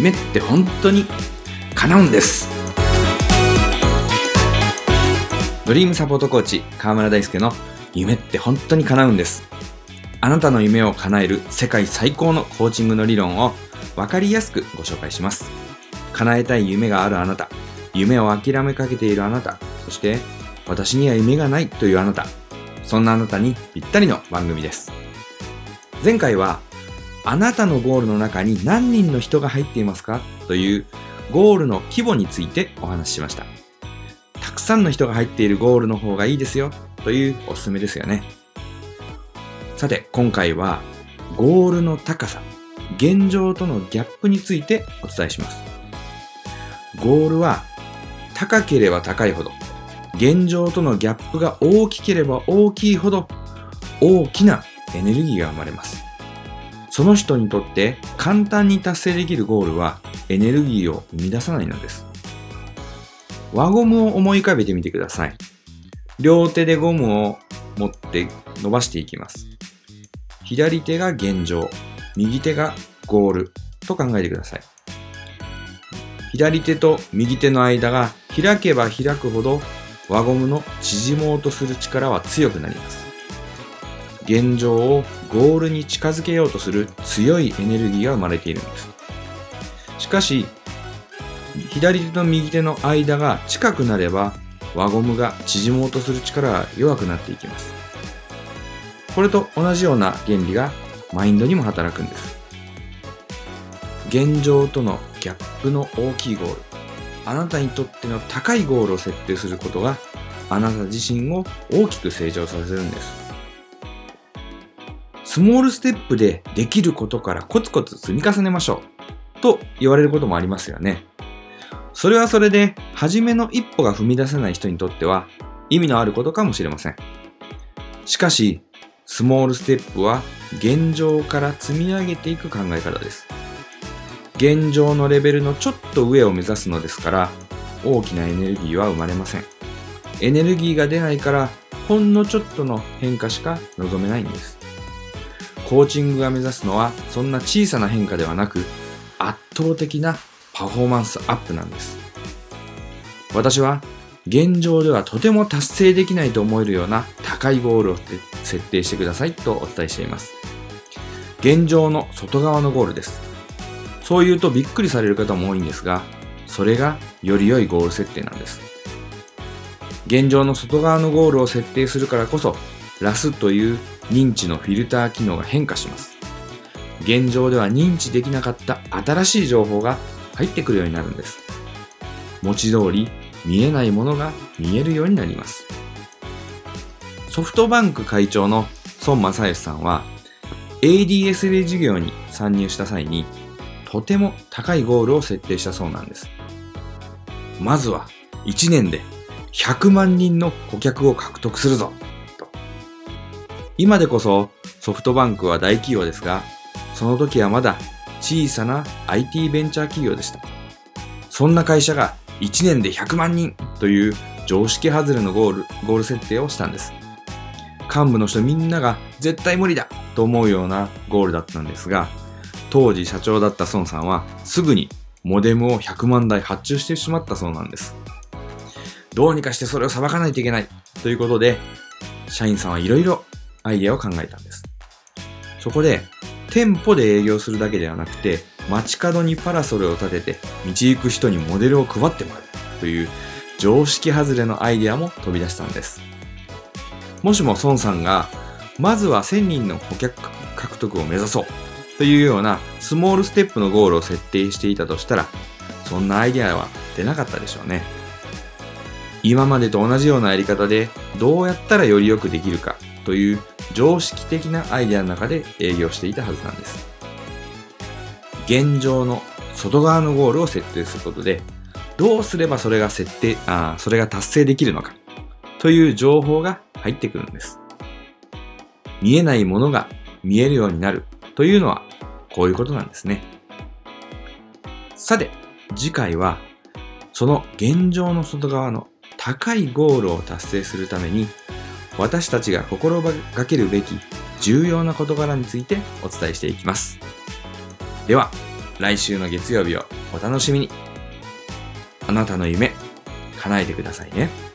夢って本当に叶うんです。ドリームサポートコーチ川村大輔の夢って本当に叶うんです。あなたの夢を叶える世界最高のコーチングの理論を分かりやすくご紹介します。叶えたい夢があるあなた。夢を諦めかけているあなた。そして私には夢がないというあなた。そんなあなたにぴったりの番組です。前回はあなたのゴールの中に何人の人が入っていますか？というゴールの規模についてお話ししました。たくさんの人が入っているゴールの方がいいですよ。というおすすめですよね。さて今回はゴールの高さ現状とのギャップについてお伝えします。ゴールは高ければ高いほど現状とのギャップが大きければ大きいほど大きなエネルギーが生まれます。その人にとって簡単に達成できるゴールはエネルギーを生み出さないのです。輪ゴムを思い浮かべてみてください。両手でゴムを持って伸ばしていきます。左手が現状。右手がゴールと考えてください。左手と右手の間が開けば開くほど輪ゴムの縮もうとする力は強くなります。現状をゴールに近づけようとする強いエネルギーが生まれているんです。しかし、左手と右手の間が近くなれば輪ゴムが縮もうとする力が弱くなっていきます。これと同じような原理がマインドにも働くんです。現状とのギャップの大きいゴール。あなたにとっての高いゴールを設定することがあなた自身を大きく成長させるんです。スモールステップでできることからコツコツ積み重ねましょうと言われることもありますよね。それはそれで初めの一歩が踏み出せない人にとっては意味のあることかもしれません。しかし、スモールステップは現状から積み上げていく考え方です。現状のレベルのちょっと上を目指すのですから大きなエネルギーは生まれませんエネルギーが出ないからほんのちょっとの変化しか望めないんですコーチングが目指すのはそんな小さな変化ではなく圧倒的なパフォーマンスアップなんです。私は現状ではとても達成できないと思えるような高いゴールを設定してくださいとお伝えしています。現状の外側のゴールです。そう言うとびっくりされる方も多いんですが、それがより良いゴール設定なんです。現状の外側のゴールを設定するからこそ、ラスという認知のフィルター機能が変化します。現状では認知できなかった新しい情報が入ってくるようになるんです。文字通り見えないものが見えるようになります。ソフトバンク会長の孫正義さんは ADSL 事業に参入した際にとても高いゴールを設定したそうなんです。まずは1年で100万人の顧客を獲得するぞ。今でこそソフトバンクは大企業ですが、その時はまだ小さな IT ベンチャー企業でした。そんな会社が1年で100万人という常識外れのゴール、ゴール設定をしたんです。幹部の人みんなが絶対無理だと思うようなゴールだったんですが、当時社長だった孫さんはすぐにモデムを100万台発注してしまったそうなんです。どうにかしてそれを裁かないといけないということで、社員さんはいろいろアイデアを考えたんです。そこで、店舗で営業するだけではなくて、街角にパラソルを立てて、道行く人にモデルを配ってもらうという常識外れのアイデアも飛び出したんです。もしも孫さんが、まずは1000人の顧客獲得を目指そうというようなスモールステップのゴールを設定していたとしたら、そんなアイデアは出なかったでしょうね。今までと同じようなやり方でどうやったらよりよくできるかという常識的なアイデアの中で営業していたはずなんです。現状の外側のゴールを設定することで、どうすればそれが設定、あそれが達成できるのかという情報が入ってくるんです。見えないものが見えるようになるというのはこういうことなんですね。さて、次回はその現状の外側の高いゴールを達成するために私たちが心がけるべき重要な事柄についてお伝えしていきます。では、来週の月曜日をお楽しみに。あなたの夢、叶えてくださいね。